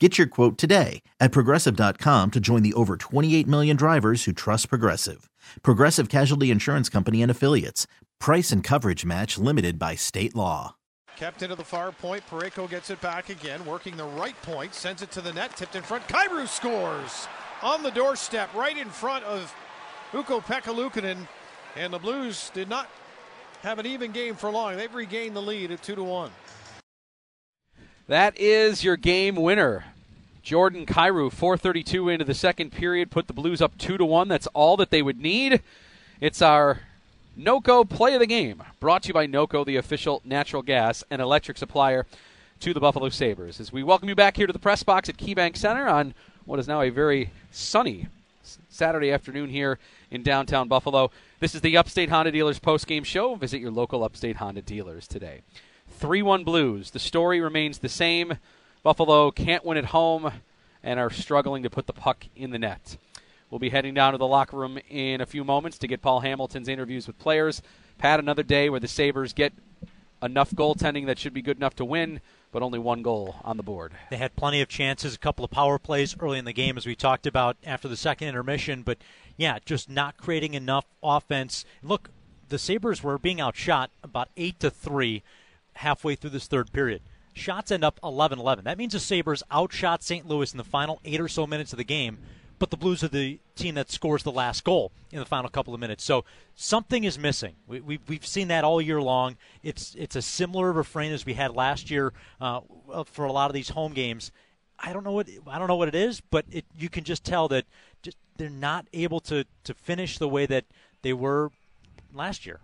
Get your quote today at progressive.com to join the over 28 million drivers who trust Progressive. Progressive Casualty Insurance Company and Affiliates. Price and coverage match limited by state law. Kept into the far point. Parayko gets it back again, working the right point, sends it to the net, tipped in front. Kyrou scores on the doorstep, right in front of Ukko-Pekka Luukkonen. And the Blues did not have an even game for long. They've regained the lead at 2 to 1. That is your game winner. Jordan Kyrou, 432 into the second period, put the Blues up 2 to 1. That's all that they would need. It's our NOCO play of the game, brought to you by NOCO, the official natural gas and electric supplier to the Buffalo Sabres. As we welcome you back here to the press box at KeyBank Center on what is now a very sunny Saturday afternoon here in downtown Buffalo. This is the Upstate Honda Dealers post-game show. Visit your local Upstate Honda dealers today. 3 1 Blues. The story remains the same. Buffalo can't win at home and are struggling to put the puck in the net. We'll be heading down to the locker room in a few moments to get Paul Hamilton's interviews with players. Pat, another day where the Sabres get enough goaltending that should be good enough to win, but only one goal on the board. They had plenty of chances, a couple of power plays early in the game, as we talked about after the second intermission, but yeah, just not creating enough offense. Look, the Sabres were being outshot about 8 to 3 halfway through this third period. Shots end up 11 11. That means the Sabres outshot St. Louis in the final eight or so minutes of the game, but the Blues are the team that scores the last goal in the final couple of minutes. So something is missing. We, we, we've seen that all year long. It's, it's a similar refrain as we had last year uh, for a lot of these home games. I don't know what I don't know what it is, but it, you can just tell that just, they're not able to, to finish the way that they were last year.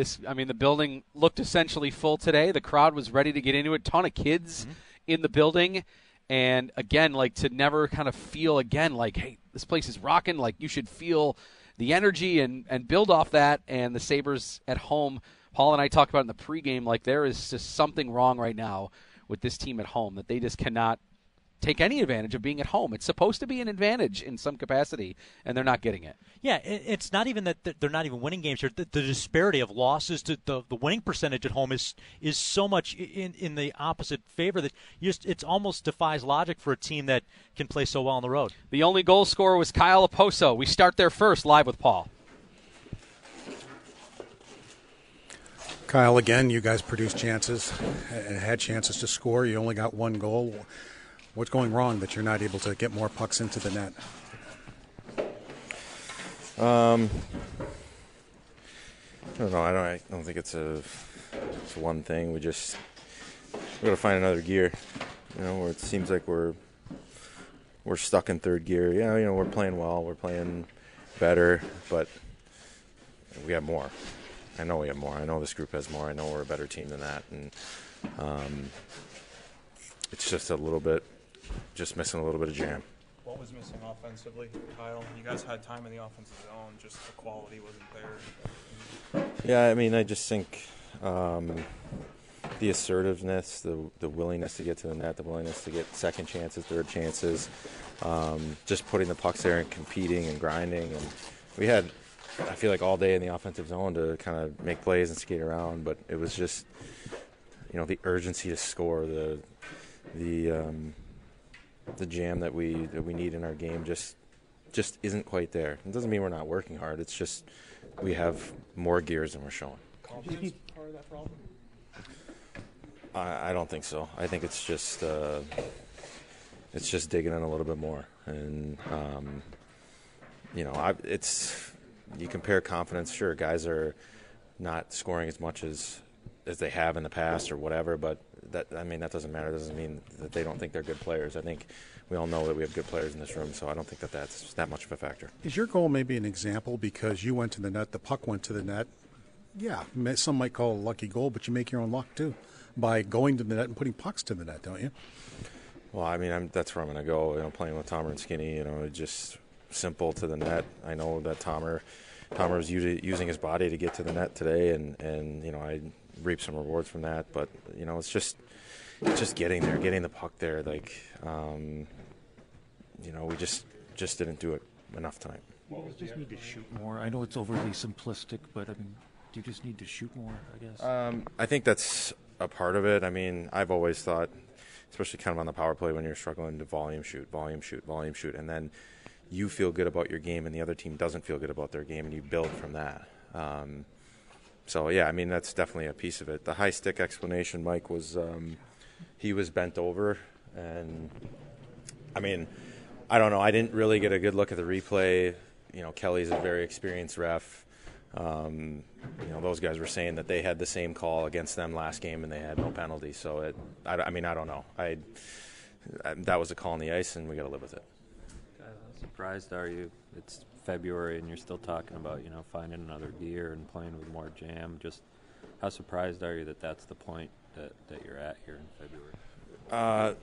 This, I mean, the building looked essentially full today. The crowd was ready to get into it. Ton of kids mm-hmm. in the building, and again, like to never kind of feel again like, hey, this place is rocking. Like you should feel the energy and and build off that. And the Sabres at home, Paul and I talked about in the pregame, like there is just something wrong right now with this team at home that they just cannot take any advantage of being at home. It's supposed to be an advantage in some capacity, and they're not getting it. Yeah, it's not even that they're not even winning games here. The, the disparity of losses to the, the winning percentage at home is is so much in, in the opposite favor that just it's almost defies logic for a team that can play so well on the road. The only goal scorer was Kyle Okposo. We start there first, live with Paul. Kyle, again, you guys produced chances, had chances to score. You only got one goal. What's going wrong that you're not able to get more pucks into the net? Um, I don't know. I don't. I don't think it's a it's one thing. We just we got to find another gear. You know, where it seems like we're we're stuck in third gear. Yeah, you know, we're playing well. We're playing better, but we have more. I know we have more. I know this group has more. I know we're a better team than that, and um, it's just a little bit just missing a little bit of jam. What was missing offensively, Kyle? You guys had time in the offensive zone, just the quality wasn't there. Yeah, I mean, I just think um, the assertiveness, the the willingness to get to the net, the willingness to get second chances, third chances, um, just putting the pucks there and competing and grinding. And we had, I feel like, all day in the offensive zone to kind of make plays and skate around, but it was just, you know, the urgency to score, the the um, the jam that we that we need in our game just just isn't quite there. It doesn't mean we're not working hard. It's just we have more gears than we're showing. Confidence part of that problem. I, I don't think so. I think it's just uh, it's just digging in a little bit more. And um, you know, I, it's you compare confidence. Sure, guys are not scoring as much as as they have in the past or whatever, but that I mean that doesn't matter. It doesn't mean that they don't think they're good players. I think we all know that we have good players in this room, so I don't think that that's that much of a factor. Is your goal maybe an example because you went to the net, the puck went to the net? Yeah, some might call it a lucky goal, but you make your own luck too by going to the net and putting pucks to the net, don't you? Well, I mean, I'm, that's where I'm going to go. You know, playing with Tomer and Skinny, you know, just simple to the net. I know that Tomer, Tomer was using his body to get to the net today, and and you know, I reap some rewards from that. But you know, it's just it's just getting there, getting the puck there. Like, um, you know, we just just didn't do it enough time. Well, we just need to shoot more. I know it's overly simplistic, but I mean, do you just need to shoot more? I guess. Um, I think that's a part of it. I mean, I've always thought, especially kind of on the power play when you're struggling to volume shoot, volume shoot, volume shoot, and then you feel good about your game and the other team doesn't feel good about their game, and you build from that. Um, so yeah, I mean that's definitely a piece of it. The high stick explanation, Mike was um, he was bent over, and I mean, I don't know. I didn't really get a good look at the replay. You know, Kelly's a very experienced ref. Um, you know, those guys were saying that they had the same call against them last game and they had no penalty. So it, I, I mean, I don't know. I, I, that was a call on the ice, and we got to live with it. Surprised are you? It's February, and you're still talking about you know finding another gear and playing with more jam. Just how surprised are you that that's the point that, that you're at here in February? Uh,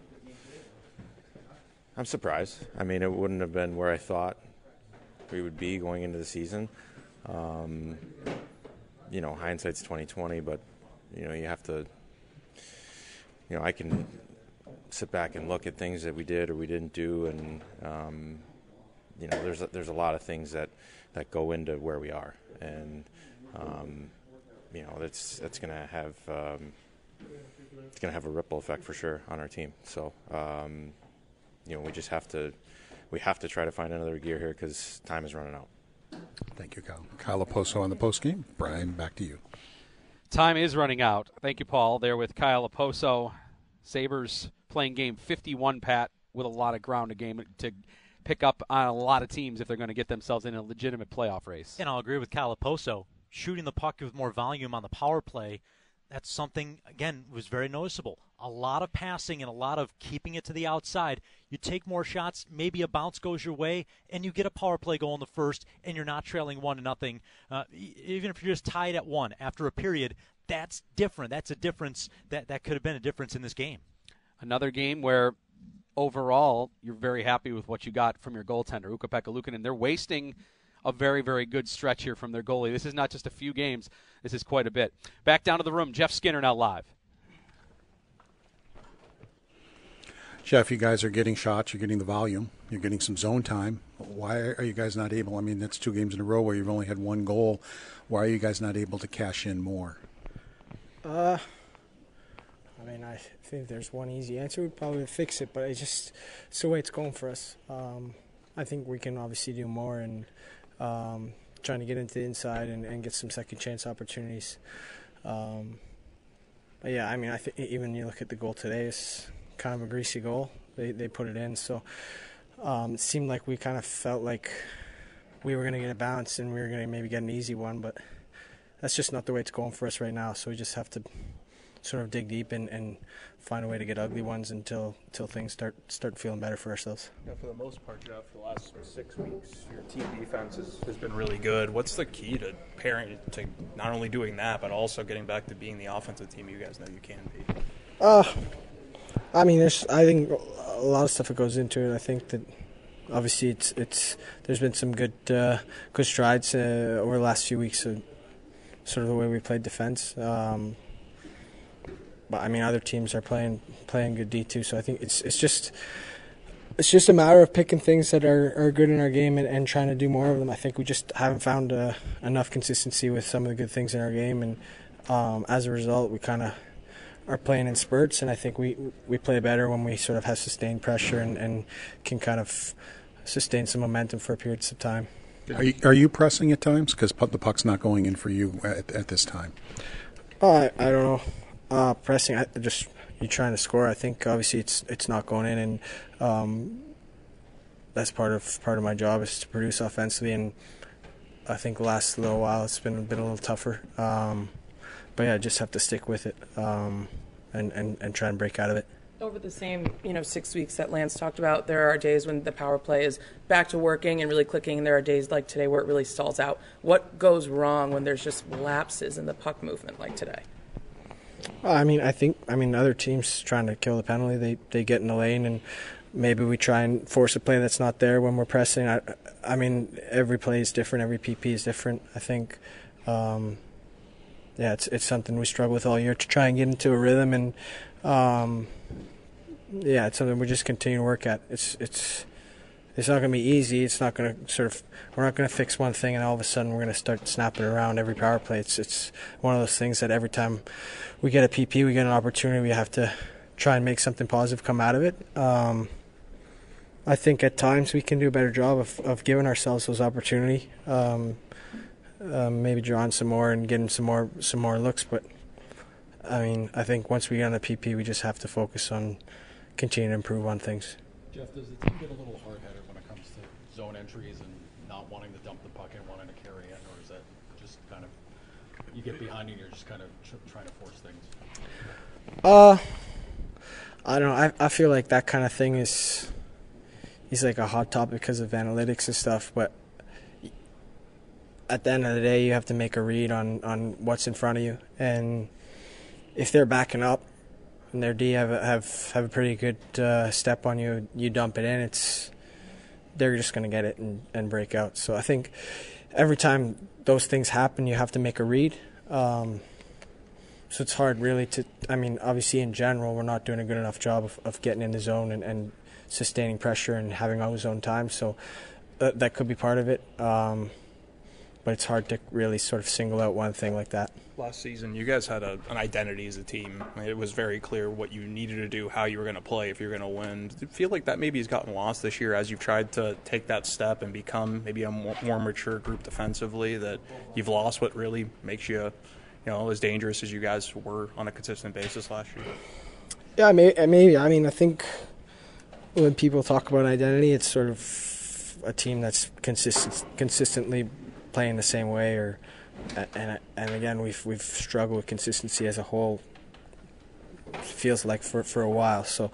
I'm surprised. I mean, it wouldn't have been where I thought we would be going into the season. Um, you know, hindsight's 2020, but you know, you have to. You know, I can sit back and look at things that we did or we didn't do, and um, you know, there's a, there's a lot of things that that go into where we are, and um, you know, that's that's going to have um, it's going to have a ripple effect for sure on our team. So, um, you know, we just have to we have to try to find another gear here because time is running out. Thank you, Kyle. Kyle Okposo on the post game. Brian, back to you. Time is running out. Thank you, Paul. There with Kyle Okposo. Sabres playing game 51, Pat, with a lot of ground to game to pick up on a lot of teams if they're going to get themselves in a legitimate playoff race. And I'll agree with Kyle Okposo. Shooting the puck with more volume on the power play that's something again was very noticeable. A lot of passing and a lot of keeping it to the outside. You take more shots, maybe a bounce goes your way, and you get a power play goal in the first, and you're not trailing one to nothing. Uh, even if you're just tied at one after a period, that's different. That's a difference that that could have been a difference in this game. Another game where overall you're very happy with what you got from your goaltender Ukko-Pekka Luukkonen. They're wasting a very, very good stretch here from their goalie. This is not just a few games, this is quite a bit. Back down to the room, Jeff Skinner now live. Jeff, you guys are getting shots, you're getting the volume, you're getting some zone time. Why are you guys not able? I mean, that's two games in a row where you've only had one goal. Why are you guys not able to cash in more? Uh, I mean, I think there's one easy answer. We'd probably fix it, but it's just it's the way it's going for us. Um, I think we can obviously do more, and um, trying to get into the inside and, and, get some second chance opportunities. Um, but yeah, I mean, I think even you look at the goal today, it's kind of a greasy goal. They they put it in, so um, it seemed like we kind of felt like we were going to get a bounce and we were going to maybe get an easy one, but that's just not the way it's going for us right now. So we just have to sort of dig deep and, and find a way to get ugly ones until until things start start feeling better for ourselves. For the most part, Jeff, for the last six weeks, your team defense has, has been really good. What's the key to pairing to not only doing that, but also getting back to being the offensive team you guys know you can be? Uh, I mean, there's I think a lot of stuff that goes into it. I think that obviously it's it's there's been some good uh, good strides uh, over the last few weeks. Uh, sort of the way we played defense. Um, but I mean, other teams are playing playing good D too. So I think it's it's just it's just a matter of picking things that are, are good in our game and, and trying to do more of them. I think we just haven't found uh, enough consistency with some of the good things in our game, and um, as a result, we kind of are playing in spurts. And I think we we play better when we sort of have sustained pressure and, and can kind of sustain some momentum for periods of time. Are you, are you pressing at times because the puck's not going in for you at, at this time? Oh, I, I don't know. Uh, pressing, I just you're trying to score. I think obviously it's it's not going in, and um, that's part of part of my job is to produce offensively. And I think the last little while it's been been a little tougher. Um, but yeah, I just have to stick with it um, and, and and try and break out of it. Over the same, you know, six weeks that Lance talked about, there are days when the power play is back to working and really clicking, and there are days like today where it really stalls out. What goes wrong when there's just lapses in the puck movement like today? Well, I mean, I think I mean other teams trying to kill the penalty, they they get in the lane and maybe we try and force a play that's not there when we're pressing. I, I mean, every play is different, every PP is different. I think, um, yeah, it's it's something we struggle with all year to try and get into a rhythm and. Um, yeah, it's something we just continue to work at. It's it's it's not going to be easy. It's not going to sort of we're not going to fix one thing and all of a sudden we're going to start snapping around every power play. It's it's one of those things that every time we get a PP, we get an opportunity, we have to try and make something positive come out of it. Um, I think at times we can do a better job of, of giving ourselves those opportunity. Um, um, maybe drawing some more and getting some more some more looks, but I mean, I think once we get on the PP, we just have to focus on continuing to improve on things. Jeff, does the team get a little hard-headed when it comes to zone entries and not wanting to dump the puck and wanting to carry in, or is that just kind of you get behind and you're just kind of tr- trying to force things? Uh, I don't know. I I feel like that kind of thing is is like a hot topic because of analytics and stuff, but at the end of the day, you have to make a read on on what's in front of you, and if they're backing up and their D have have have a pretty good uh, step on you, you dump it in. It's they're just going to get it and, and break out. So I think every time those things happen, you have to make a read. Um, so it's hard really to. I mean, obviously in general, we're not doing a good enough job of, of getting in the zone and, and sustaining pressure and having our zone time. So uh, that could be part of it. Um, but it's hard to really sort of single out one thing like that. Last season, you guys had a, an identity as a team. It was very clear what you needed to do, how you were going to play if you're going to win. Do you feel like that maybe has gotten lost this year as you've tried to take that step and become maybe a more, more mature group defensively? That you've lost what really makes you, you know, as dangerous as you guys were on a consistent basis last year. Yeah, uh, maybe. I mean, I think when people talk about identity, it's sort of a team that's consistent, consistently playing the same way, or and and again we've we've struggled with consistency as a whole. Feels like for for a while. So,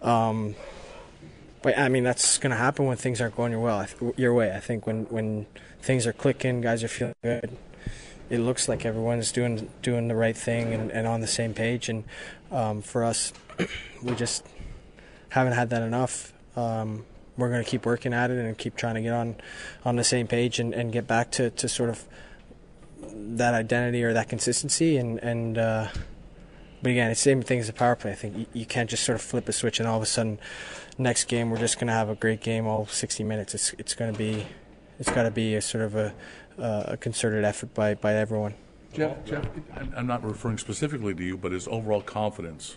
um, but I mean that's going to happen when things aren't going your well your way. I think when when things are clicking, guys are feeling good. It looks like everyone's doing doing the right thing and, and on the same page. And um, for us, we just haven't had that enough. Um, we're going to keep working at it and keep trying to get on on the same page and, and get back to, to sort of that identity or that consistency. And and uh, but again it's the same thing as a power play. I think you, you, can't just sort of flip a switch and all of a sudden next game we're just going to have a great game all 60 minutes. It's it's going to be it's got to be a sort of a, a concerted effort by by everyone. Jeff, Jeff? I'm not referring specifically to you but is overall confidence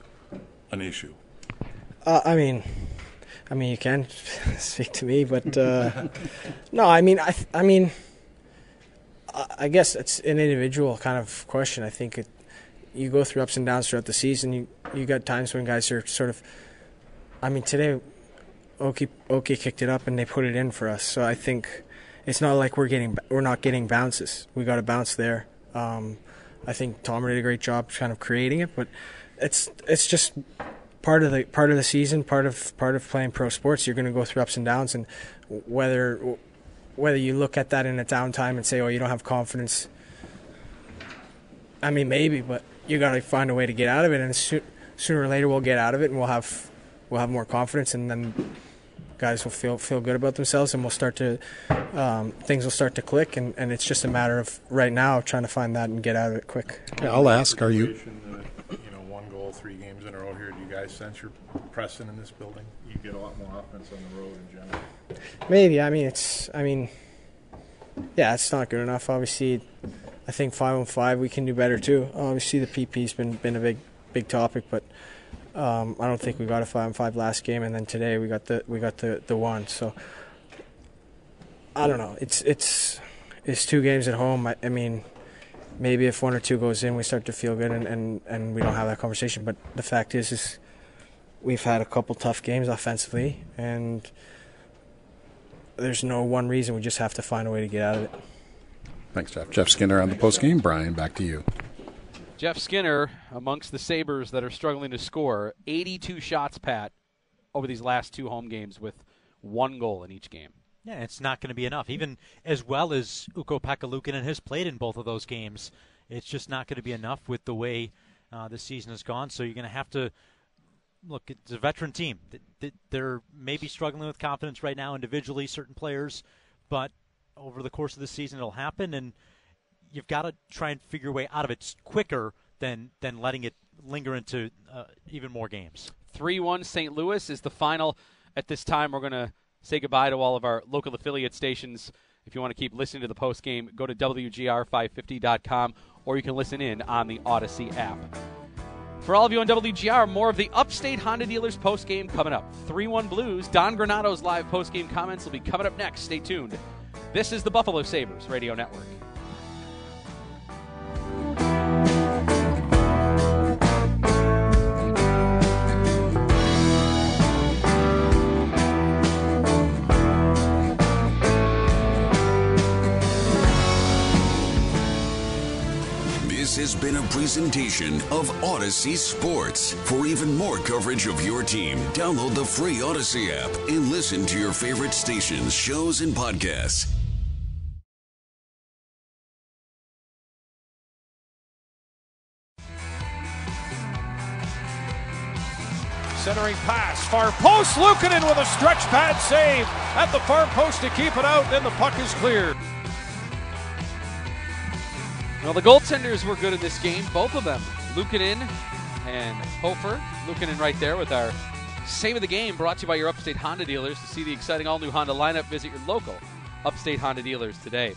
an issue? Uh, I mean I mean, you can speak to me, but uh, no, I mean, I, I mean, I guess it's an individual kind of question. I think it, you go through ups and downs throughout the season. You you got times when guys are sort of. I mean, today, Oki Oki kicked it up and they put it in for us. So I think it's not like we're getting we're not getting bounces. We got a bounce there. Um, I think Tom did a great job kind of creating it, but it's it's just part of the part of the season, part of part of playing pro sports. You're going to go through ups and downs, and whether whether you look at that in a downtime and say, "Oh, you don't have confidence," I mean, maybe, but you got to find a way to get out of it, and so, sooner or later we'll get out of it, and we'll have we'll have more confidence, and then guys will feel feel good about themselves, and we'll start to um, things will start to click, and, and it's just a matter of right now trying to find that and get out of it quick. Yeah, I'll ask: Are you? Three games in a row here, do you guys sense you're pressing in this building? You get a lot more offense on the road in general. Maybe. I mean, it's. I mean, yeah, it's not good enough. Obviously, I think five on five we can do better too. Obviously, the PP's been been a big big topic, but um, I don't think we got a five on five last game, and then today we got the we got the the one. So I don't know. It's it's it's two games at home. I, I mean, maybe if one or two goes in, we start to feel good, and, and, and we don't have that conversation. But the fact is, is we've had a couple tough games offensively, and there's no one reason. We just have to find a way to get out of it. Thanks, Jeff. Jeff Skinner on the post game. Brian, back to you. Jeff Skinner amongst the Sabres that are struggling to score 82 shots, Pat, over these last two home games with one goal in each game. Yeah, it's not going to be enough. Even as well as Ukko Pekka has played in both of those games, it's just not going to be enough with the way uh, the season has gone. So you're going to have to look. It's a veteran team. They're maybe struggling with confidence right now individually, certain players, but over the course of the season, it'll happen, and you've got to try and figure a way out of it quicker than than letting it linger into uh, even more games. Three one St. Louis is the final. At this time, we're going to say goodbye to all of our local affiliate stations. If you want to keep listening to the post game, go to WGR550.com or you can listen in on the Audacy app. For all of you on WGR, more of the Upstate Honda Dealers post game coming up. 3 1 Blues, Don Granato's live post game comments will be coming up next. Stay tuned. This is the Buffalo Sabres Radio Network. This has been a presentation of Audacy Sports. For even more coverage of your team, download the free Audacy app and listen to your favorite stations, shows, and podcasts. Centering pass, far post. Luukkonen with a stretch pad save at the far post to keep it out. Then the puck is cleared. Well, the goaltenders were good in this game, both of them. Luukkonen and Hofer. Luukkonen right there with our save of the game brought to you by your Upstate Honda dealers. To see the exciting all new Honda lineup, visit your local Upstate Honda dealers today.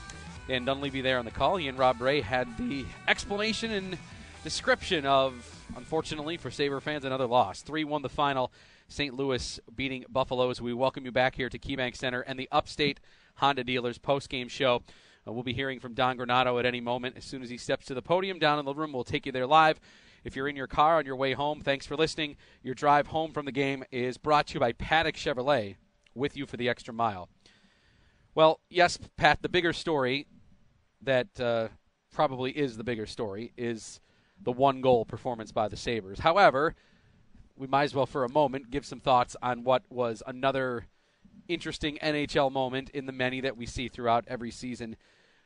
And Dunleavy there on the call. He and Rob Ray had the explanation and description of, unfortunately for Sabre fans, another loss. 3 1 the final. St. Louis beating Buffalo as we welcome you back here to KeyBank Center and the Upstate Honda Dealers post game show. Uh, we'll be hearing from Don Granato at any moment. As soon as he steps to the podium down in the room, we'll take you there live. If you're in your car on your way home, thanks for listening. Your drive home from the game is brought to you by Paddock Chevrolet, with you for the extra mile. Well, yes, Pat, the bigger story that uh, probably is the bigger story is the one goal performance by the Sabres. However, we might as well for a moment give some thoughts on what was another interesting NHL moment in the many that we see throughout every season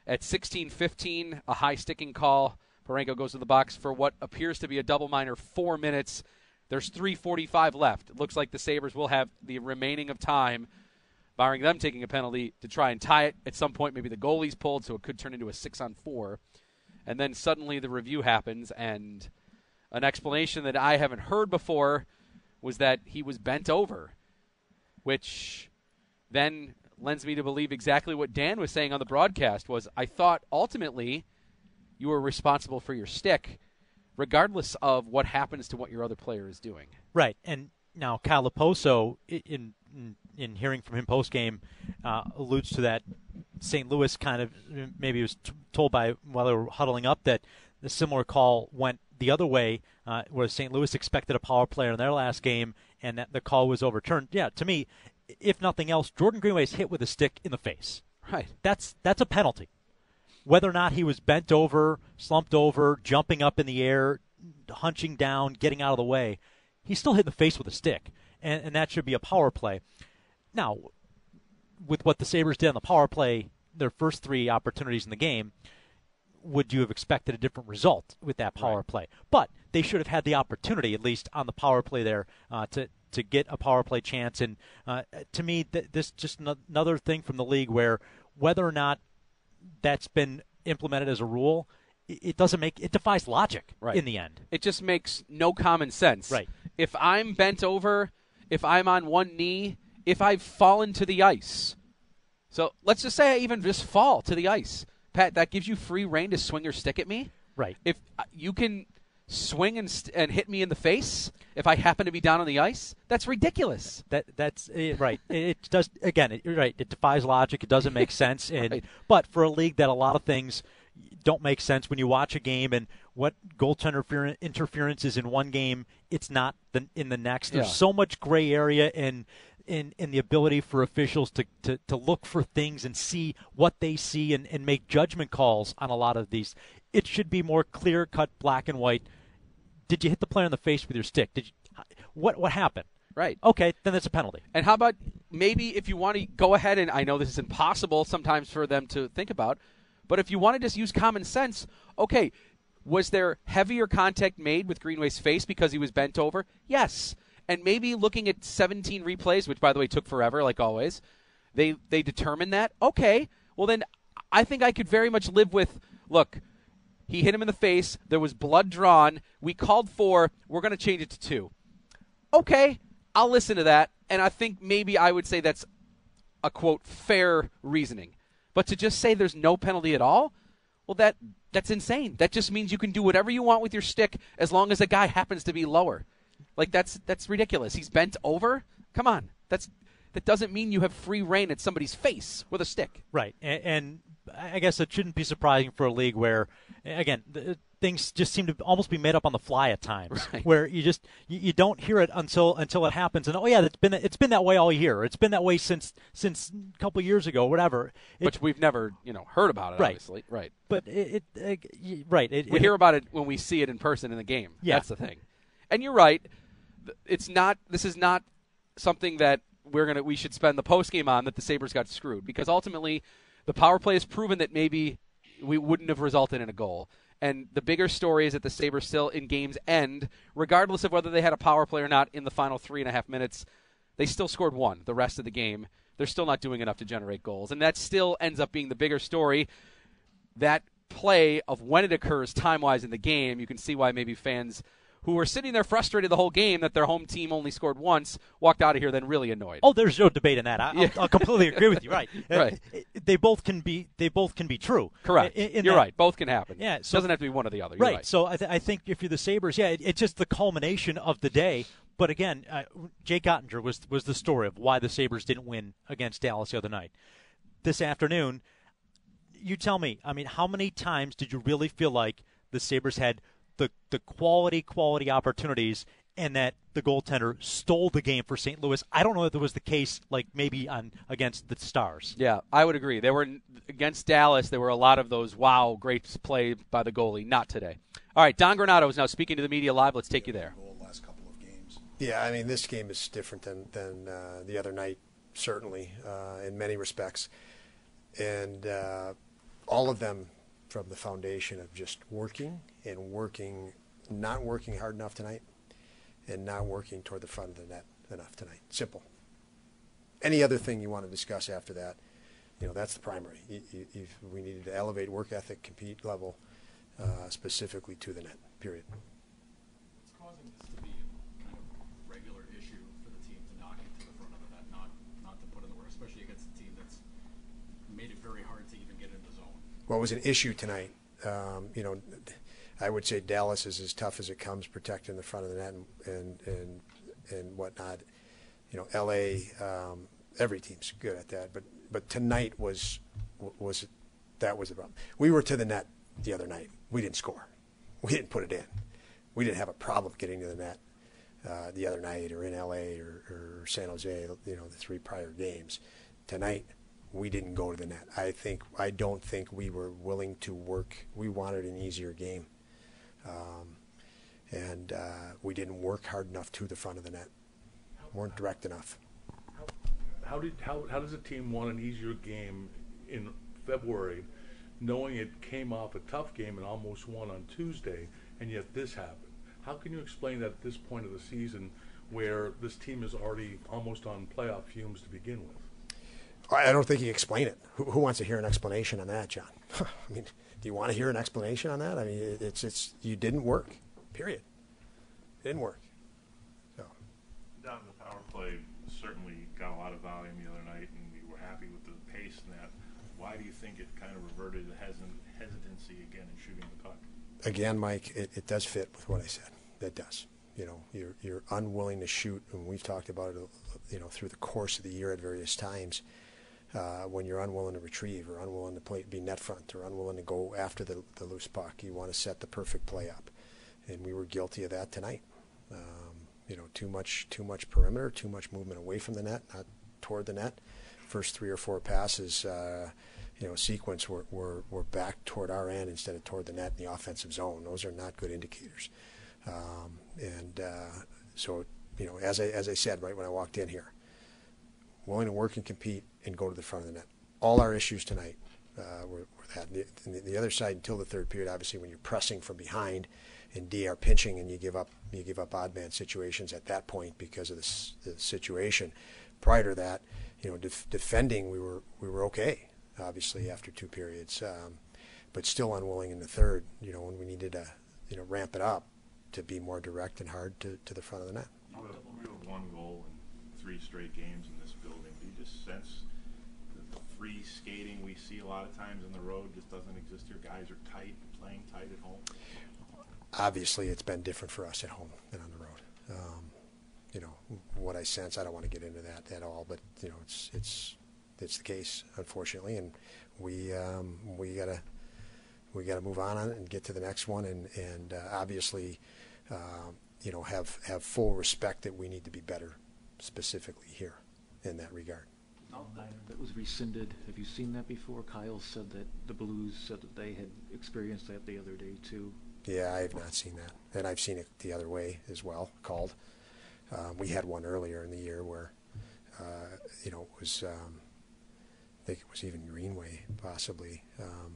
at 16:15, a high sticking call. Parayko goes to the box for what appears to be a double minor. Four minutes. There's 3:45 left. It looks like the Sabres will have the remaining of time, barring them taking a penalty to try and tie it. At some point, maybe the goalie's pulled, so it could turn into a six on four. And then suddenly the review happens, and an explanation that I haven't heard before was that he was bent over, which then lends me to believe exactly what Dan was saying on the broadcast was I thought ultimately you were responsible for your stick regardless of what happens to what your other player is doing. Right. And now Kyle Okposo in in, in hearing from him post game uh, alludes to that St. Louis kind of maybe was t- told by while they were huddling up that the similar call went the other way, uh, where St. Louis expected a power play in their last game, and that the call was overturned. Yeah, to me, if nothing else, Jordan Greenway is hit with a stick in the face. Right. That's that's a penalty. Whether or not he was bent over, slumped over, jumping up in the air, hunching down, getting out of the way, he's still hit in the face with a stick, and, and that should be a power play. Now, with what the Sabres did on the power play, their first three opportunities in the game, would you have expected a different result with that power right. play? But they should have had the opportunity, at least on the power play there, uh, to to get a power play chance. And uh, to me, th- this just another thing from the league where whether or not that's been implemented as a rule, it doesn't make it defies logic right. in the end. It just makes no common sense. Right. If I'm bent over, if I'm on one knee, if I've fallen to the ice. So let's just say I even just fall to the ice. Pat, that gives you free reign to swing your stick at me. Right. If uh, you can swing and, st- and hit me in the face if I happen to be down on the ice? That's ridiculous. That that's uh, right. It does again. It, you're right. It defies logic. It doesn't make sense. And right. but for a league that a lot of things don't make sense when you watch a game and what goaltender interference is in one game, it's not the, in the next. There's Yeah. so much gray area in in, in the ability for officials to, to, to look for things and see what they see and, and make judgment calls on a lot of these. It should be more clear cut, black and white. Did you hit the player in the face with your stick? Did you, what what happened? Right. Okay, then it's a penalty. And how about maybe if you want to go ahead and I know this is impossible sometimes for them to think about, but if you want to just use common sense, okay, was there heavier contact made with Greenway's face because he was bent over? Yes. And maybe looking at 17 replays, which by the way took forever like always, they they determined that. Okay. Well then I think I could very much live with look, he hit him in the face, there was blood drawn, we called 4, we're going to change it to 2 okay, I'll listen to that. And I think maybe I would say that's a quote fair reasoning. But to just say there's no penalty at all, well, that that's insane. That just means you can do whatever you want with your stick as long as a guy happens to be lower. Like that's that's ridiculous. He's bent over. Come on, that's that doesn't mean you have free reign at somebody's face with a stick. Right, and, and I guess it shouldn't be surprising for a league where, again, the, things just seem to almost be made up on the fly at times, Right. where you just you, you don't hear it until until it happens, and oh yeah, it's been it's been that way all year. It's been that way since since a couple years ago, whatever. It- Which we've never, you know, heard about it. Right. Obviously, right. but it, it, uh, right. It, we hear about it when we see it in person in the game. Yeah. That's the thing. And you're right. It's not. This is not something that we're gonna. We should spend the post game on that the Sabres got screwed because ultimately, the power play has proven that maybe we wouldn't have resulted in a goal. And the bigger story is that the Sabres still in games end, regardless of whether they had a power play or not in the final three and a half minutes, they still scored one the rest of the game. They're still not doing enough to generate goals. And that still ends up being the bigger story that play of when it occurs time wise in the game, you can see why maybe fans who were sitting there frustrated the whole game that their home team only scored once walked out of here then really annoyed. Oh, there's no debate in that. I, Yeah. I'll, I'll completely agree with you. Right. Uh, Right. They both can be. They both can be true. Correct. In- in you're that- right. Both can happen. Yeah. It So doesn't have to be one or the other. You're right. right. So I, th- I think if you're the Sabres, yeah, it, it's just the culmination of the day. But again, uh, Jake Oettinger was was the story of why the Sabres didn't win against Dallas the other night. This afternoon, you tell me. I mean, how many times did you really feel like the Sabres had the the quality quality opportunities and that the goaltender stole the game for St. Louis? I don't know if that was the case. Like maybe on against the Stars. Yeah, I would agree. There were against Dallas. There were a lot of those. Wow, great play by the goalie. Not today. All right, Don Granato is now speaking to the media live. Let's take you there. Yeah, I mean, this game is different than than uh, the other night, certainly uh, in many respects, and uh, all of them from the foundation of just working and working, not working hard enough tonight, and not working toward the front of the net enough tonight. Simple. Any other thing you want to discuss after that, you know, that's the primary. You, you, you've- we needed to elevate work ethic, compete level, uh, specifically to the net. Period. It's causing this to be a kind of regular issue for the team to knock it to the front of the net, not not to put in the work, especially against a team that's made it very hard to even get in the zone. what was an issue tonight. Um, you know, I would say Dallas is as tough as it comes protecting the front of the net and and and, whatnot. You know, L.A. Um, every team's good at that, but but tonight was was that was the problem. We were to the net the other night. We didn't score. We didn't put it in. We didn't have a problem getting to the net uh, the other night or in L.A. or, or San Jose. You know, the three prior games. Tonight, we didn't go to the net. I think I don't think we were willing to work. We wanted an easier game, um, and uh, we didn't work hard enough to the front of the net. weren't direct enough. How did how how does a team want an easier game in February, knowing it came off a tough game and almost won on Tuesday, and yet this happened? How can you explain that at this point of the season, where this team is already almost on playoff fumes to begin with? I don't think you explain it. Who, who wants to hear an explanation on that, John? I mean, do you want to hear an explanation on that? I mean, it- it's it's you didn't work. Period. It didn't work. So. Down the power play certainly got a lot of volume the other night, and we were happy with the pace in that. Why do you think it kind of reverted to hesit- hesitancy again in shooting the puck? again, Mike, it, it does fit with what I said. It does. You know, you're you're unwilling to shoot, and we've talked about it, you know, through the course of the year at various times. Uh, when you're unwilling to retrieve or unwilling to play, be net front or unwilling to go after the, the loose puck. You want to set the perfect play up, and we were guilty of that tonight. Um, you know, too much too much perimeter, too much movement away from the net, not toward the net. First three or four passes, uh, you know, sequence were, were, were back toward our end instead of toward the net in the offensive zone. Those are not good indicators. Um, and uh, so, you know, as I, as I said right when I walked in here, willing to work and compete and go to the front of the net. All our issues tonight uh, were, were that. The, the, the, other side until the third period, obviously, when you're pressing from behind and D are pinching and you give up you give up odd man situations at that point because of this, the situation. Prior to that, you know, def- defending we were we were okay, obviously after two periods, um, but still unwilling in the third. You know, when we needed to you know ramp it up to be more direct and hard to, to the front of the net. You have, you have one goal in three straight games in this building. Do you just sense the free skating we see a lot of times on the road just doesn't exist here? Guys are tight, playing tight at home obviously it's been different for us at home than on the road. Um, you know what I sense. I don't want to get into that at all, but you know it's it's it's the case, unfortunately, and we um, we gotta we gotta move on and get to the next one, and and uh, obviously, uh, you know, have have full respect that we need to be better, specifically here, in that regard. That was rescinded. Have you seen that before? Kyle said that the Blues said that they had experienced that the other day too. Yeah, I have not seen that, and I've seen it the other way as well. Called. Um, we had one earlier in the year where, uh, you know, it was. Um, I think it was even Greenway, possibly. Um,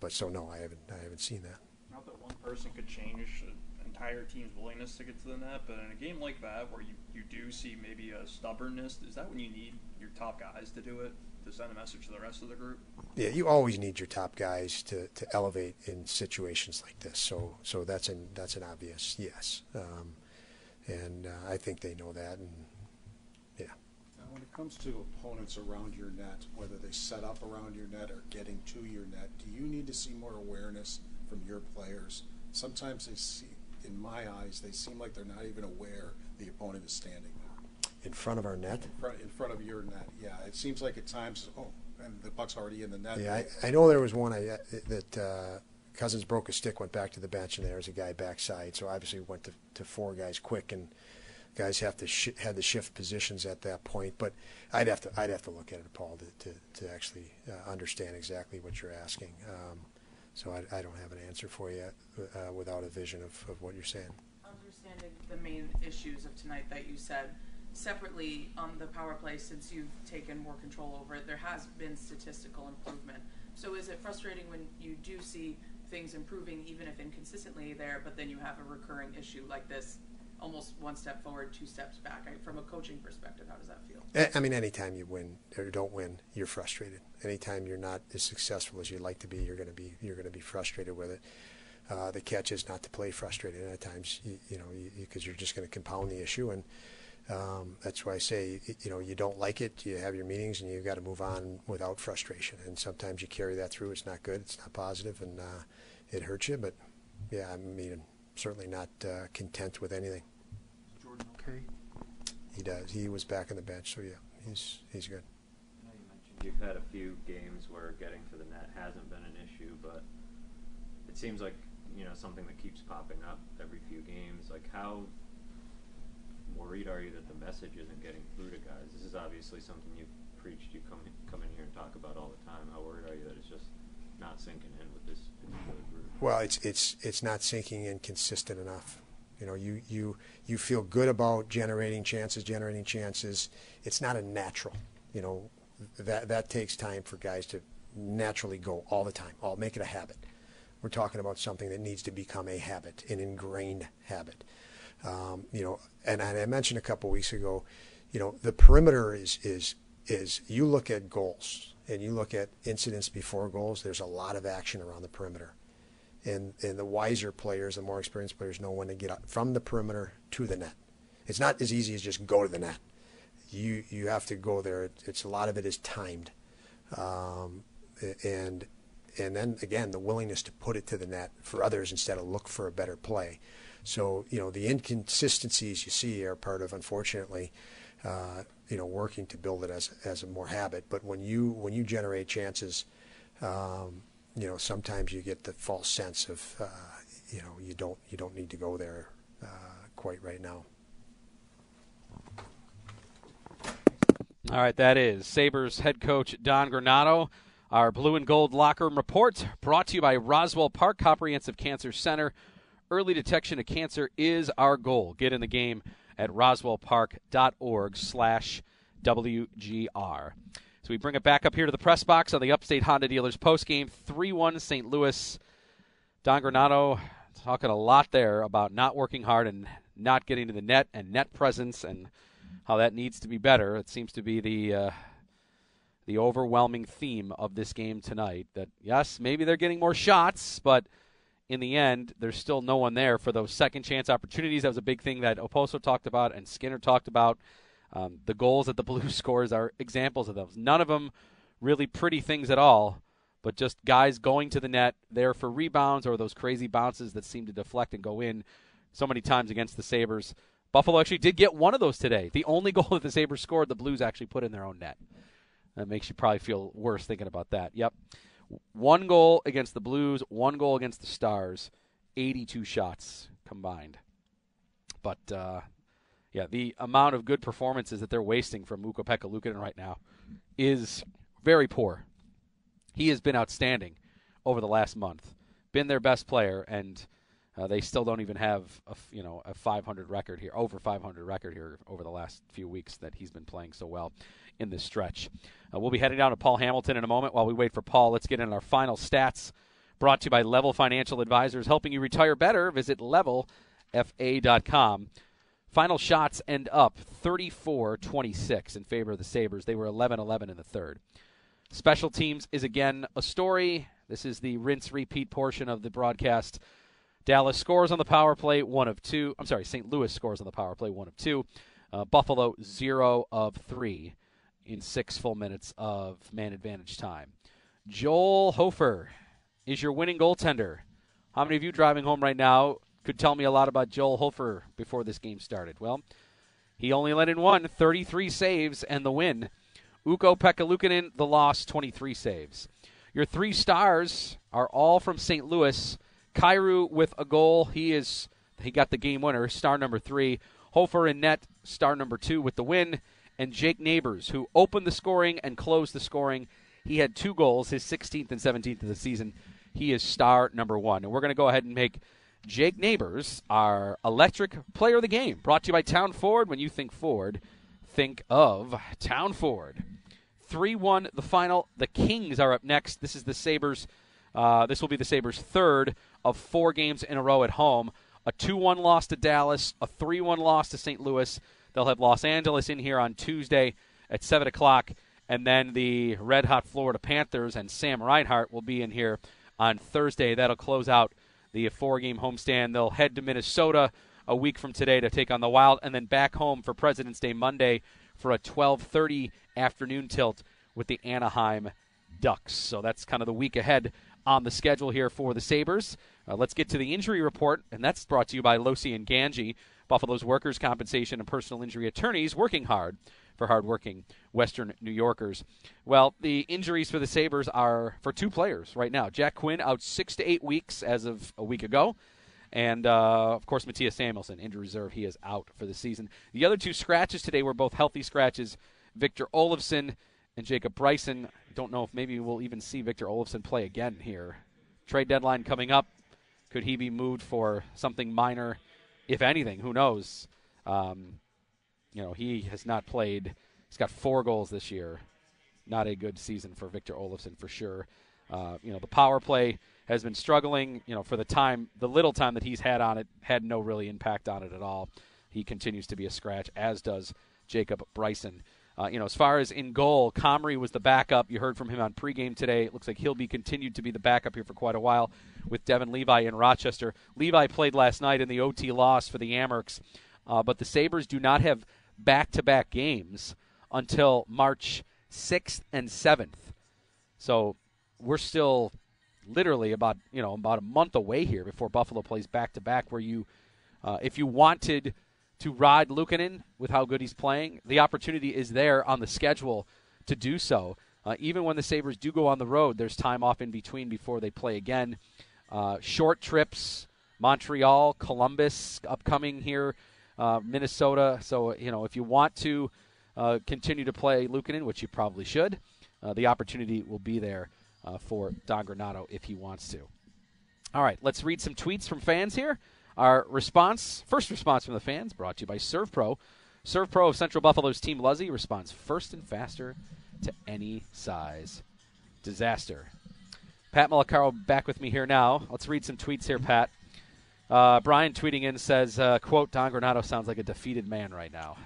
but so no, I haven't. I haven't seen that. Not that one person could change an entire team's willingness to get to the net, but in a game like that, where you, you do see maybe a stubbornness, is that when you need your top guys to do it? to send a message to the rest of the group? Yeah, you always need your top guys to, to elevate in situations like this. So so that's an that's an obvious yes, um, and uh, I think they know that. And yeah. Now, when it comes to opponents around your net, whether they set up around your net or getting to your net, do you need to see more awareness from your players? Sometimes they see, in my eyes, they seem like they're not even aware the opponent is standing in front of our net. In front, in front of your net, yeah. It seems like at times, oh, and the puck's already in the net. Yeah, I, I know there was one I, that uh, Cozens broke a stick, went back to the bench, and there was a guy backside. So obviously we went to, to four guys quick, and guys have to sh- had to shift positions at that point. But I'd have to I'd have to look at it, Paul, to to, to actually uh, understand exactly what you're asking. Um, so I, I, don't have an answer for you uh, without a vision of, of what you're saying. Understanding the main issues of tonight that you said separately on the power play since you've taken more control over it there has been statistical improvement. So is it frustrating when you do see things improving even if inconsistently there but then you have a recurring issue like this almost one step forward two steps back? I, from a coaching perspective how does that feel? I mean anytime you win or don't win you're frustrated. Anytime you're not as successful as you'd like to be you're going to be you're going to be frustrated with it. Uh, the catch is not to play frustrated. At times you, you know because you, are just going to compound the issue and um, that's why I say, you know, you don't like it, you have your meetings, and you've got to move on without frustration. And sometimes you carry that through. It's not good. It's not positive, and uh, it hurts you. But yeah, I mean, I'm certainly not uh, content with anything. Jordan, okay. He does. He was back on the bench, so yeah, he's he's good. you mentioned you've had a few games where getting to the net hasn't been an issue, but it seems like you know something that keeps popping up every few games. Like how worried are you that the message isn't getting through to guys? This is obviously something you've preached. You come come in here and talk about all the time. How worried are you that it's just not sinking in with this particular group? Well, it's it's it's not sinking in consistent enough. You know, you you you feel good about generating chances, generating chances. It's not a natural. You know, that that takes time for guys to naturally go all the time. All make it a habit. We're talking about something that needs to become a habit, an ingrained habit. Um, you know, and, and I mentioned a couple weeks ago, you know, the perimeter is is is you look at goals and you look at incidents before goals. There's a lot of action around the perimeter, and and the wiser players, the more experienced players, know when to get from the perimeter to the net. It's not as easy as just go to the net. You you have to go there. It's a lot of it is timed, um, and and then again the willingness to put it to the net for others instead of look for a better play. So, you know, the inconsistencies you see are part of, unfortunately, uh, you know, working to build it as as a more habit. But when you when you generate chances, um, you know, sometimes you get the false sense of, uh, you know, you don't you don't need to go there uh, quite right now. All right, that is Sabres head coach Don Granato. Our blue and gold locker room report brought to you by Roswell Park Comprehensive Cancer Center. Early detection of cancer is our goal. Get in the game at roswellpark.org slash WGR. So we bring it back up here to the press box on the Upstate Honda Dealers postgame 3 1 St. Louis. Don Granato talking a lot there about not working hard and not getting to the net and net presence and how that needs to be better. It seems to be the uh, the overwhelming theme of this game tonight. That yes, maybe they're getting more shots, but in the end, there's still no one there for those second chance opportunities. That was a big thing that Okposo talked about and Skinner talked about. Um, the goals that the Blues scores are examples of those. None of them really pretty things at all, but just guys going to the net there for rebounds or those crazy bounces that seem to deflect and go in so many times against the Sabres. Buffalo actually did get one of those today. The only goal that the Sabres scored, the Blues actually put in their own net. That makes you probably feel worse thinking about that. Yep. One goal against the Blues, one goal against the Stars, 82 shots combined. But, uh, yeah, the amount of good performances that they're wasting from Ukko-Pekka Luukkonen right now is very poor. He has been outstanding over the last month, been their best player, and – uh, they still don't even have a you know a 500 record here, over 500 record here over the last few weeks that he's been playing so well in this stretch. Uh, we'll be heading down to Paul Hamilton in a moment. While we wait for Paul, let's get in our final stats. Brought to you by Level Financial Advisors, helping you retire better. Visit levelfa.com. Final shots end up 34 26 in favor of the Sabres. They were 11 11 in the third. Special teams is again a story. This is the rinse repeat portion of the broadcast. Dallas scores on the power play, one of two. I'm sorry, St. Louis scores on the power play, one of two. Uh, Buffalo, zero of three in six full minutes of man advantage time. Joel Hofer is your winning goaltender. How many of you driving home right now could tell me a lot about Joel Hofer before this game started? Well, he only let in one, 33 saves, and the win. Ukko-Pekka Luukkonen, the loss, 23 saves. Your three stars are all from St. Louis. Kyrou with a goal. He is he got the game winner, star number three. Hofer in net, star number two with the win. And Jake Neighbors, who opened the scoring and closed the scoring. He had two goals, his 16th and 17th of the season. He is star number one. And we're going to go ahead and make Jake Neighbors our electric player of the game. Brought to you by Town Ford. When you think Ford, think of Town Ford. 3 1 the final. The Kings are up next. This is the Sabres. Uh, this will be the Sabres' third of four games in a row at home. A 2 1 loss to Dallas, a 3 1 loss to St. Louis. They'll have Los Angeles in here on Tuesday at 7 o'clock. And then the red hot Florida Panthers and Sam Reinhart will be in here on Thursday. That'll close out the four game homestand. They'll head to Minnesota a week from today to take on the Wild and then back home for President's Day Monday for a 12:30 afternoon tilt with the Anaheim Ducks. So that's kind of the week ahead on the schedule here for the Sabres. Uh, let's get to the injury report, and that's brought to you by Losi and Gangi, Buffalo's workers' compensation and personal injury attorneys, working hard for hardworking Western New Yorkers. Well, the injuries for the Sabres are for two players right now. Jack Quinn out six to eight weeks as of a week ago. And uh, of course, Mattias Samuelsson, injury reserve, he is out for the season. The other two scratches today were both healthy scratches. Victor Olofsson and Jacob Bryson. Don't know if maybe we'll even see Victor Olofsson play again here. Trade deadline coming up. Could he be moved for something minor, if anything? Who knows? Um, you know, he has not played. He's got four goals this year. Not a good season for Victor Olofsson for sure. Uh, you know, the power play has been struggling. You know, for the time, the little time that he's had on it, had no really impact on it at all. He continues to be a scratch, as does Jacob Bryson. Uh, you know, as far as in goal, Comrie was the backup. You heard from him on pregame today. It looks like he'll be continued to be the backup here for quite a while with Devon Levi in Rochester. Levi played last night in the OT loss for the Amerks, uh, but the Sabres do not have back-to-back games until March 6th and 7th. So we're still literally about you know about a month away here before Buffalo plays back to back. Where you, uh, if you wanted to ride Luukkonen with how good he's playing, the opportunity is there on the schedule to do so. Uh, even when the Sabres do go on the road, there's time off in between before they play again. Uh, short trips, Montreal, Columbus, upcoming here, uh, Minnesota. So, you know, if you want to uh, continue to play Luukkonen, which you probably should, uh, the opportunity will be there uh, for Don Granato if he wants to. All right, let's read some tweets from fans here. Our response, first response from the fans, brought to you by ServPro. ServPro of Central Buffalo's Team Luzzy responds first and faster to any size disaster. Pat Malacaro back with me here now. Let's read some tweets here, Pat. Uh, Brian tweeting in says, uh, "quote Don Granato sounds like a defeated man right now.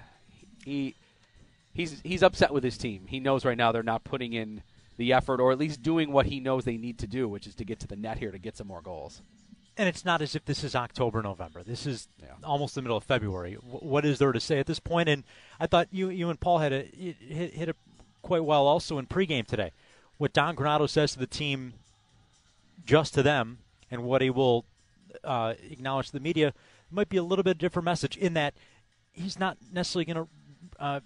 He he's he's upset with his team. He knows right now they're not putting in the effort, or at least doing what he knows they need to do, which is to get to the net here to get some more goals." And it's not as if this is October, November. This is yeah. almost the middle of February. W- what is there to say at this point? And I thought you you and Paul had a hit, hit it quite well also in pregame today. What Don Granato says to the team, just to them, and what he will uh, acknowledge to the media might be a little bit different message. In that he's not necessarily going to uh,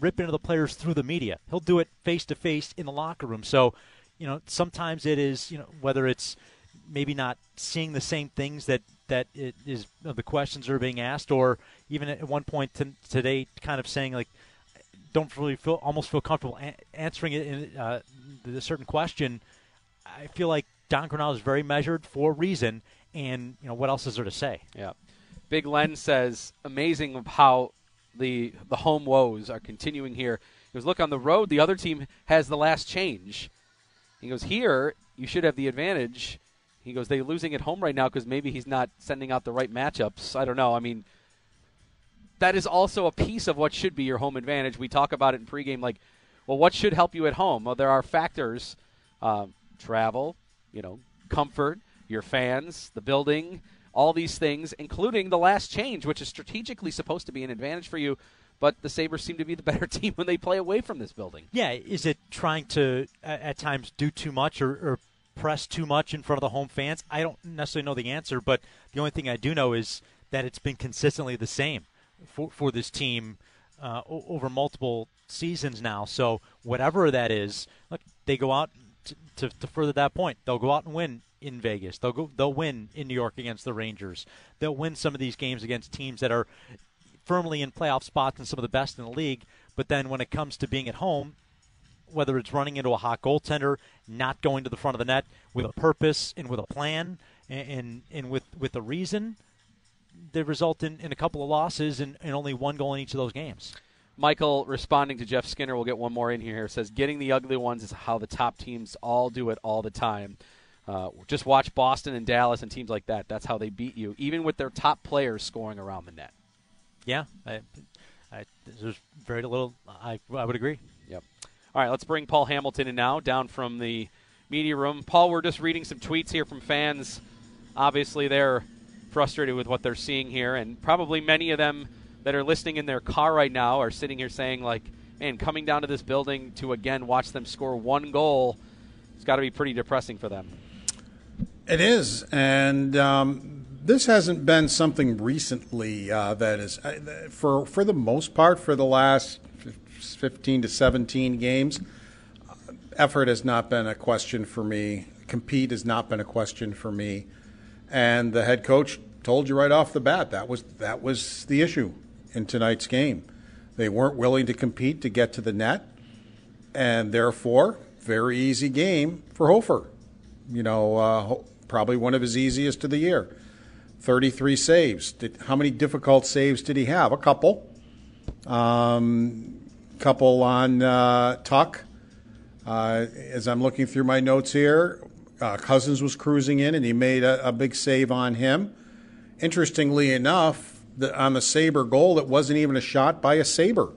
rip into the players through the media. He'll do it face to face in the locker room. So, you know, sometimes it is you know whether it's maybe not seeing the same things that that is you know, the questions are being asked, or even at one point t- today, kind of saying like don't really feel almost feel comfortable a- answering it in uh, a certain question. I feel like Don Granato is very measured for a reason, and you know what else is there to say? Yeah, Big Len says amazing of how the the home woes are continuing here. He goes, look on the road, the other team has the last change. He goes, here you should have the advantage. He goes, they're losing at home right now because maybe he's not sending out the right matchups. I don't know. I mean, that is also a piece of what should be your home advantage. We talk about it in pregame, like, well, what should help you at home? Well, there are factors: uh, travel, you know, comfort, your fans, the building, all these things, including the last change, which is strategically supposed to be an advantage for you. But the Sabres seem to be the better team when they play away from this building. Yeah, is it trying to at times do too much or, or press too much in front of the home fans? I don't necessarily know the answer, but the only thing I do know is that it's been consistently the same for, for this team uh, over multiple seasons now. So whatever that is, look, they go out to, to, to, further that point. They'll go out and win in Vegas. They'll go. They'll win in New York against the Rangers. They'll win some of these games against teams that are firmly in playoff spots and some of the best in the league. But then when it comes to being at home, whether it's running into a hot goaltender, not going to the front of the net with a purpose and with a plan and and, and with with a reason they result in, in a couple of losses and, and only one goal in each of those games. Michael responding to Jeff Skinner, we'll get one more in here, says getting the ugly ones is how the top teams all do it all the time. Uh, just watch Boston and Dallas and teams like that. That's how they beat you, even with their top players scoring around the net. Yeah, I, I, there's very little. I, I would agree. All right, let's bring Paul Hamilton in now, down from the media room. Paul, we're just reading some tweets here from fans. Obviously, they're frustrated with what they're seeing here, and probably many of them that are listening in their car right now are sitting here saying, like, man, coming down to this building to again watch them score one goal, it's got to be pretty depressing for them. It is, and um, this hasn't been something recently uh, that is, uh, for for the most part, for the last 15 to 17 games, effort has not been a question for me. Compete has not been a question for me and the head coach told you right off the bat that was that was the issue in tonight's game. They weren't willing to compete to get to the net, and therefore, very easy game for Hofer. You know, uh, probably one of his easiest of the year. 33 saves. Did, how many difficult saves did he have? A couple. Um, couple on uh, Tuch. Uh, as I'm looking through my notes here, uh, Cozens was cruising in, and he made a, a big save on him. Interestingly enough, the, on the Sabre goal, it wasn't even a shot by a Sabre.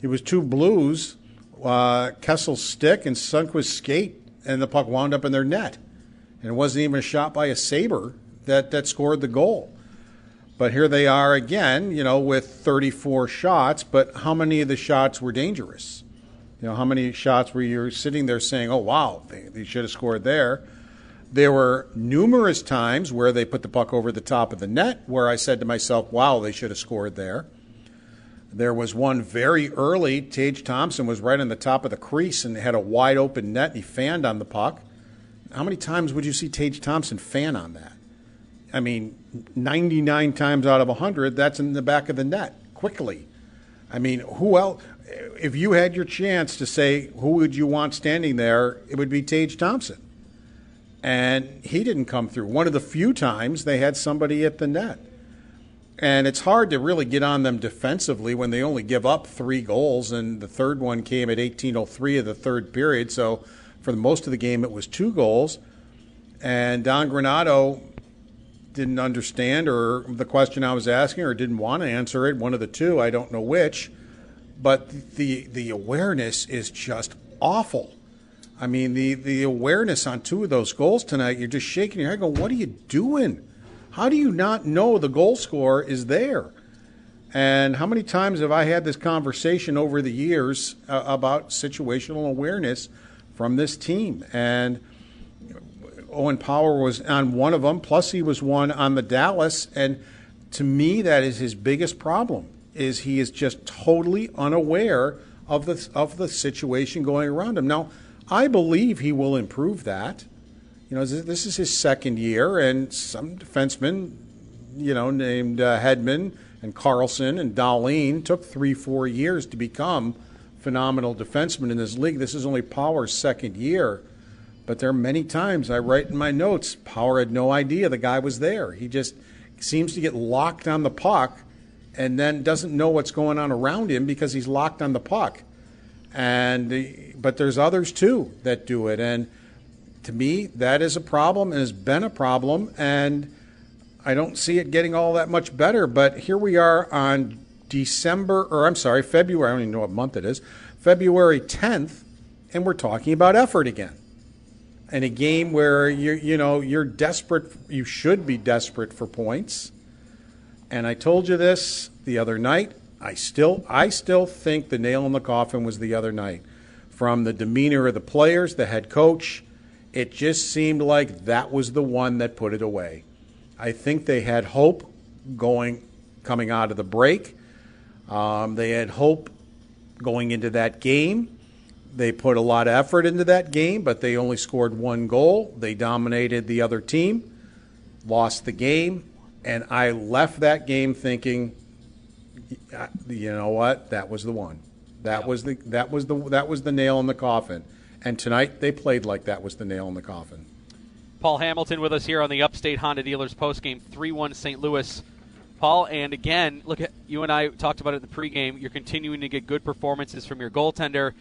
It was two Blues, uh, Kessel's stick and Sundqvist's skate, and the puck wound up in their net. And it wasn't even a shot by a Sabre that, that scored the goal. But here they are again, you know, with 34 shots, but how many of the shots were dangerous? You know, how many shots were you sitting there saying, "Oh wow, they, they should have scored there"? There were numerous times where they put the puck over the top of the net where I said to myself, wow, they should have scored there. There was one very early. Tage Thompson was right on the top of the crease and had a wide open net. And he fanned on the puck. How many times would you see Tage Thompson fan on that? I mean, 99 times out of 100, that's in the back of the net quickly. I mean, who else? If you had your chance to say who would you want standing there, it would be Tage Thompson. And he didn't come through. One of the few times they had somebody at the net. And it's hard to really get on them defensively when they only give up three goals, and the third one came at 18:03 of the third period. So for the most of the game, it was two goals. And Don Granato didn't understand, or the question I was asking, or didn't want to answer it. One of the two, I don't know which. But the the awareness is just awful. I mean, the the awareness on two of those goals tonight, you're just shaking your head, going, "What are you doing? How do you not know the goal scorer is there?" And how many times have I had this conversation over the years uh, about situational awareness from this team? And Owen Power was on one of them, plus he was one on the Dallas. And to me, that is his biggest problem: is he is just totally unaware of the of the situation going around him. Now, I believe he will improve that. You know, this is his second year, and some defensemen, you know, named uh, Hedman and Carlson and Dahlin took three, four years to become phenomenal defensemen in this league. This is only Power's second year. But there are many times I write in my notes, Power had no idea the guy was there. He just seems to get locked on the puck and then doesn't know what's going on around him because he's locked on the puck. And but there's others too that do it and to me that is a problem and has been a problem and I don't see it getting all that much better, but here we are on December or I'm sorry, February, I don't even know what month it is. February 10th and we're talking about effort again in a game where you you know you're desperate you should be desperate for points. And I told you this the other night. I still I still think the nail in the coffin was the other night. From the demeanor of the players the head coach it just seemed like that was the one that put it away. I think they had hope going coming out of the break. Um, they had hope going into that game they put a lot of effort into that game, but they only scored one goal. They dominated the other team, lost the game, and I left that game thinking, you know what? That was the one. That was the that was the that was the nail in the coffin. And tonight they played like that was the nail in the coffin. Paul Hamilton with us here on the Upstate Honda Dealers postgame 3-1 St. Louis. Paul, and again, look at you and I talked about it in the pregame. You're continuing to get good performances from your goaltender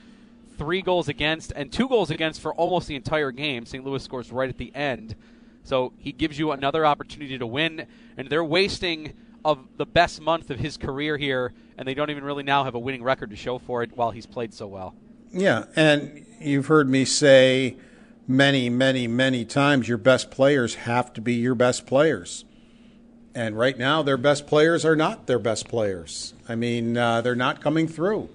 three goals against and two goals against for almost the entire game. St. Louis scores right at the end. So he gives you another opportunity to win, and they're wasting of the best month of his career here, and they don't even really now have a winning record to show for it while he's played so well. Yeah, and you've heard me say many, many, many times your best players have to be your best players. And right now, their best players are not their best players. I mean, uh, they're not coming through.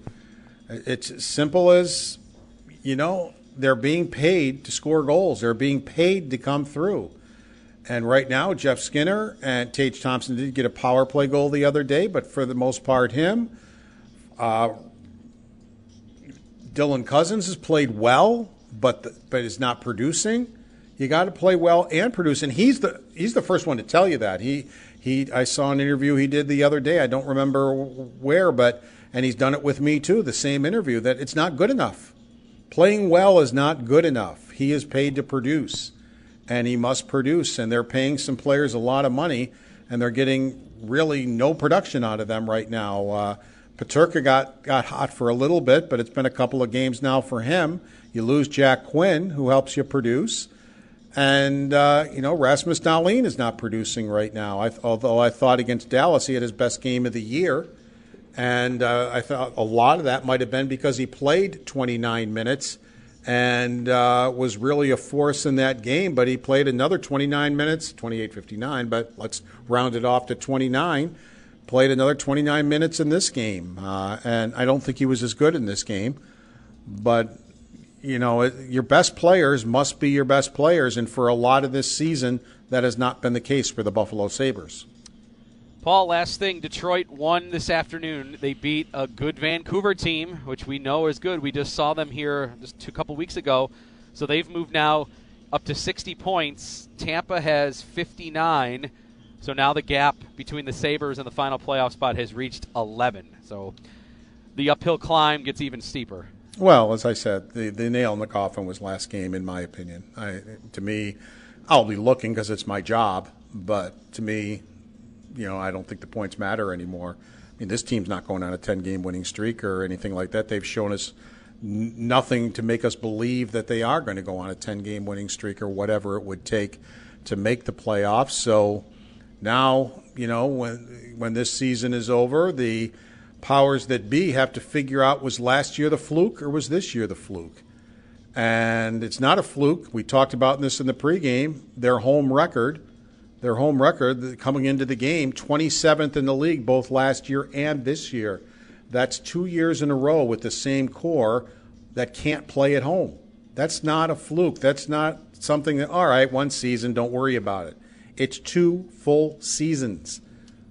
It's as simple as, you know, they're being paid to score goals. They're being paid to come through. And right now, Jeff Skinner and Tage Thompson did get a power play goal the other day, but for the most part, him. Uh, Dylan Cozens has played well, but the, but is not producing. You got to play well and produce, and he's the he's the first one to tell you that. He he. I saw an interview he did the other day. I don't remember where, but and he's done it with me too, the same interview, that it's not good enough. Playing well is not good enough. He is paid to produce, and he must produce, and they're paying some players a lot of money, and they're getting really no production out of them right now. Uh, Peterka got, got hot for a little bit, but it's been a couple of games now for him. You lose Jack Quinn, who helps you produce. And, uh, you know, Rasmus Dahlin is not producing right now. I, although I thought against Dallas he had his best game of the year. And uh, I thought a lot of that might have been because he played 29 minutes and uh, was really a force in that game. But he played another 29 minutes, 28:59. But let's round it off to 29. Played another 29 minutes in this game, uh, and I don't think he was as good in this game. But you know, it, your best players must be your best players, and for a lot of this season, that has not been the case for the Buffalo Sabres. Paul, last thing Detroit won this afternoon. They beat a good Vancouver team, which we know is good. We just saw them here just a couple weeks ago. So they've moved now up to 60 points. Tampa has 59. So now the gap between the Sabres and the final playoff spot has reached 11. So the uphill climb gets even steeper. Well, as I said, the, the nail in the coffin was last game, in my opinion. I, to me, I'll be looking because it's my job, but to me, you know, I don't think the points matter anymore. I mean, this team's not going on a 10 game winning streak or anything like that. They've shown us n- nothing to make us believe that they are going to go on a 10 game winning streak or whatever it would take to make the playoffs. So now, you know, when when this season is over, the powers that be have to figure out was last year the fluke or was this year the fluke? And it's not a fluke. We talked about this in the pregame. Their home record, their home record coming into the game, 27th in the league both last year and this year. That's two years in a row with the same core that can't play at home. That's not a fluke. That's not something that, all right, one season, don't worry about it. It's two full seasons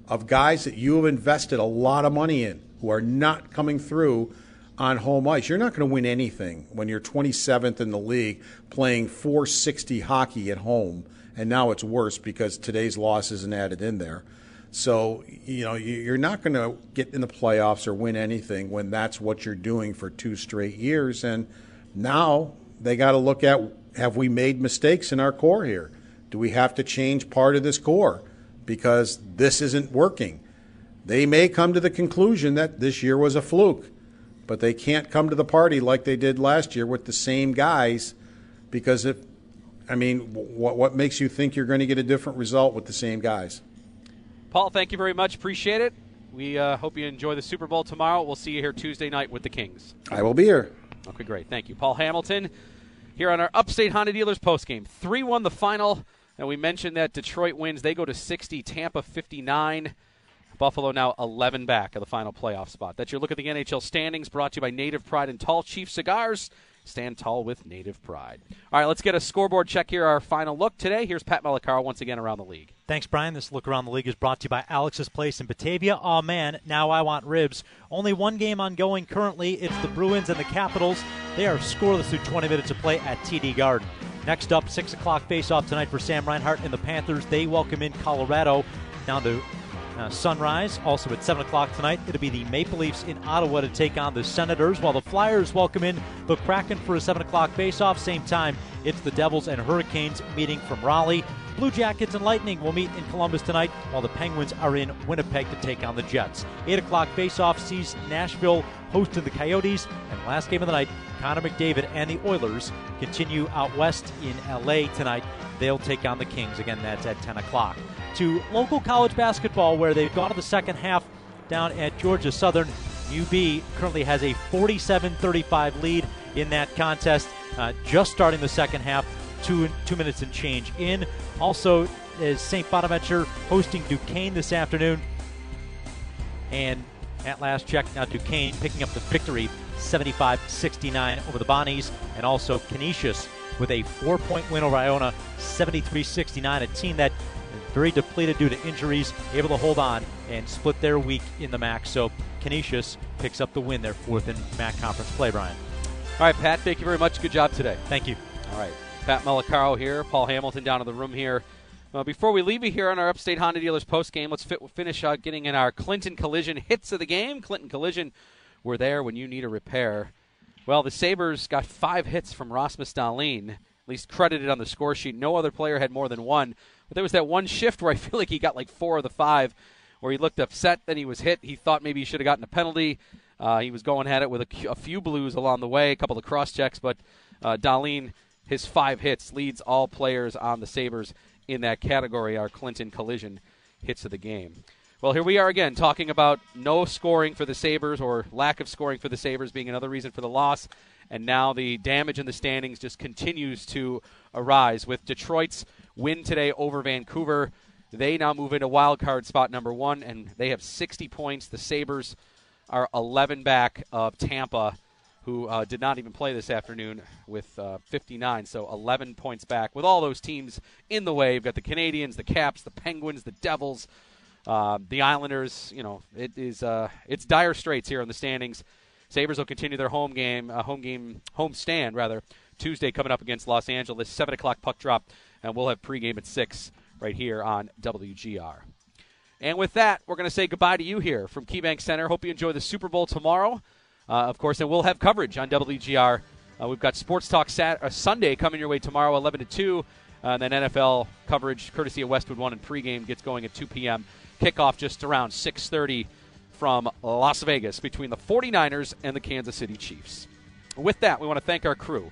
of guys that you have invested a lot of money in who are not coming through on home ice. You're not going to win anything when you're 27th in the league playing 460 hockey at home. And now it's worse because today's loss isn't added in there. So, you know, you're not going to get in the playoffs or win anything when that's what you're doing for two straight years. And now they got to look at have we made mistakes in our core here? Do we have to change part of this core because this isn't working? They may come to the conclusion that this year was a fluke, but they can't come to the party like they did last year with the same guys because if I mean, what what makes you think you're going to get a different result with the same guys? Paul, thank you very much. Appreciate it. We uh, hope you enjoy the Super Bowl tomorrow. We'll see you here Tuesday night with the Kings. I will be here. Okay, great. Thank you. Paul Hamilton here on our Upstate Honda Dealers postgame. 3 1 the final. And we mentioned that Detroit wins. They go to 60, Tampa 59. Buffalo now 11 back of the final playoff spot. That's your look at the NHL standings brought to you by Native Pride and Tall Chief Cigars. Stand tall with Native Pride. All right, let's get a scoreboard check here. Our final look today. Here's Pat Malacaro once again around the league. Thanks, Brian. This look around the league is brought to you by Alex's Place in Batavia. Oh man, now I want ribs. Only one game ongoing currently. It's the Bruins and the Capitals. They are scoreless through 20 minutes of play at TD Garden. Next up, 6 o'clock face-off tonight for Sam Reinhart and the Panthers. They welcome in Colorado down to uh, sunrise. Also at 7 o'clock tonight, it'll be the Maple Leafs in Ottawa to take on the Senators, while the Flyers welcome in the Kraken for a 7 o'clock face-off. Same time, it's the Devils and Hurricanes meeting from Raleigh. Blue Jackets and Lightning will meet in Columbus tonight, while the Penguins are in Winnipeg to take on the Jets. 8 o'clock face-off sees Nashville hosting the Coyotes, and last game of the night, Connor McDavid and the Oilers continue out west in LA tonight. They'll take on the Kings. Again, that's at 10 o'clock. To local college basketball, where they've gone to the second half down at Georgia Southern. UB currently has a 47 35 lead in that contest, uh, just starting the second half, two, two minutes and change in. Also, is St. Bonaventure hosting Duquesne this afternoon. And at last check, now Duquesne picking up the victory 75 69 over the Bonnies, and also Canisius with a four point win over Iona 73 69. A team that very depleted due to injuries, able to hold on and split their week in the MAC. So Canisius picks up the win, their fourth in MAC conference play, Brian. All right, Pat, thank you very much. Good job today. Thank you. All right. Pat Malacaro here, Paul Hamilton down in the room here. Uh, before we leave you here on our Upstate Honda Dealers post game, let's fit, finish uh, getting in our Clinton Collision hits of the game. Clinton Collision, we're there when you need a repair. Well, the Sabres got five hits from Rasmus Dahlin, at least credited on the score sheet. No other player had more than one. But there was that one shift where I feel like he got like four of the five, where he looked upset, then he was hit. He thought maybe he should have gotten a penalty. Uh, he was going at it with a, a, few blues along the way, a couple of cross checks, but uh, his five hits, leads all players on the Sabres in that category, our Clinton Collision hits of the game. Well, here we are again talking about no scoring for the Sabres or lack of scoring for the Sabres being another reason for the loss. And now the damage in the standings just continues to arise. With Detroit's win today over Vancouver, they now move into wild card spot number one, and they have 60 points. The Sabres are 11 back of Tampa who uh, did not even play this afternoon with uh, 59, so 11 points back. With all those teams in the way, you've got the Canadiens, the Caps, the Penguins, the Devils, uh, the Islanders. You know, it is uh, it's dire straits here in the standings. Sabres will continue their home game, uh, home game, home stand rather, Tuesday coming up against Los Angeles, seven o'clock puck drop, and we'll have pregame at six right here on WGR. And with that, we're going to say goodbye to you here from KeyBank Center. Hope you enjoy the Super Bowl tomorrow, of course, and we'll have coverage on WGR. Uh, we've got Sports Talk Sat- uh, Sunday coming your way tomorrow, 11 to 2, uh, and then NFL coverage courtesy of Westwood One and pregame gets going at 2 p.m. Kickoff just around 6:30 from Las Vegas between the 49ers and the Kansas City Chiefs. With that, we want to thank our crew.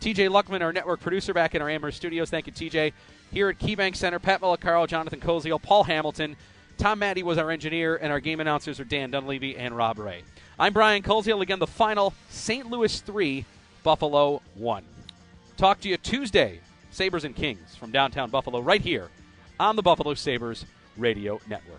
TJ Luckman, our network producer back in our Amherst studios. Thank you, TJ. Here at KeyBank Center, Pat Malacaro, Jonathan Koziel, Paul Hamilton, Tom Maddie was our engineer, and our game announcers are Dan Dunleavy and Rob Ray. I'm Brian Koziol. Again, the final St. Louis 3, Buffalo 1. Talk to you Tuesday, Sabres and Kings from downtown Buffalo, right here on the Buffalo Sabres Radio Network.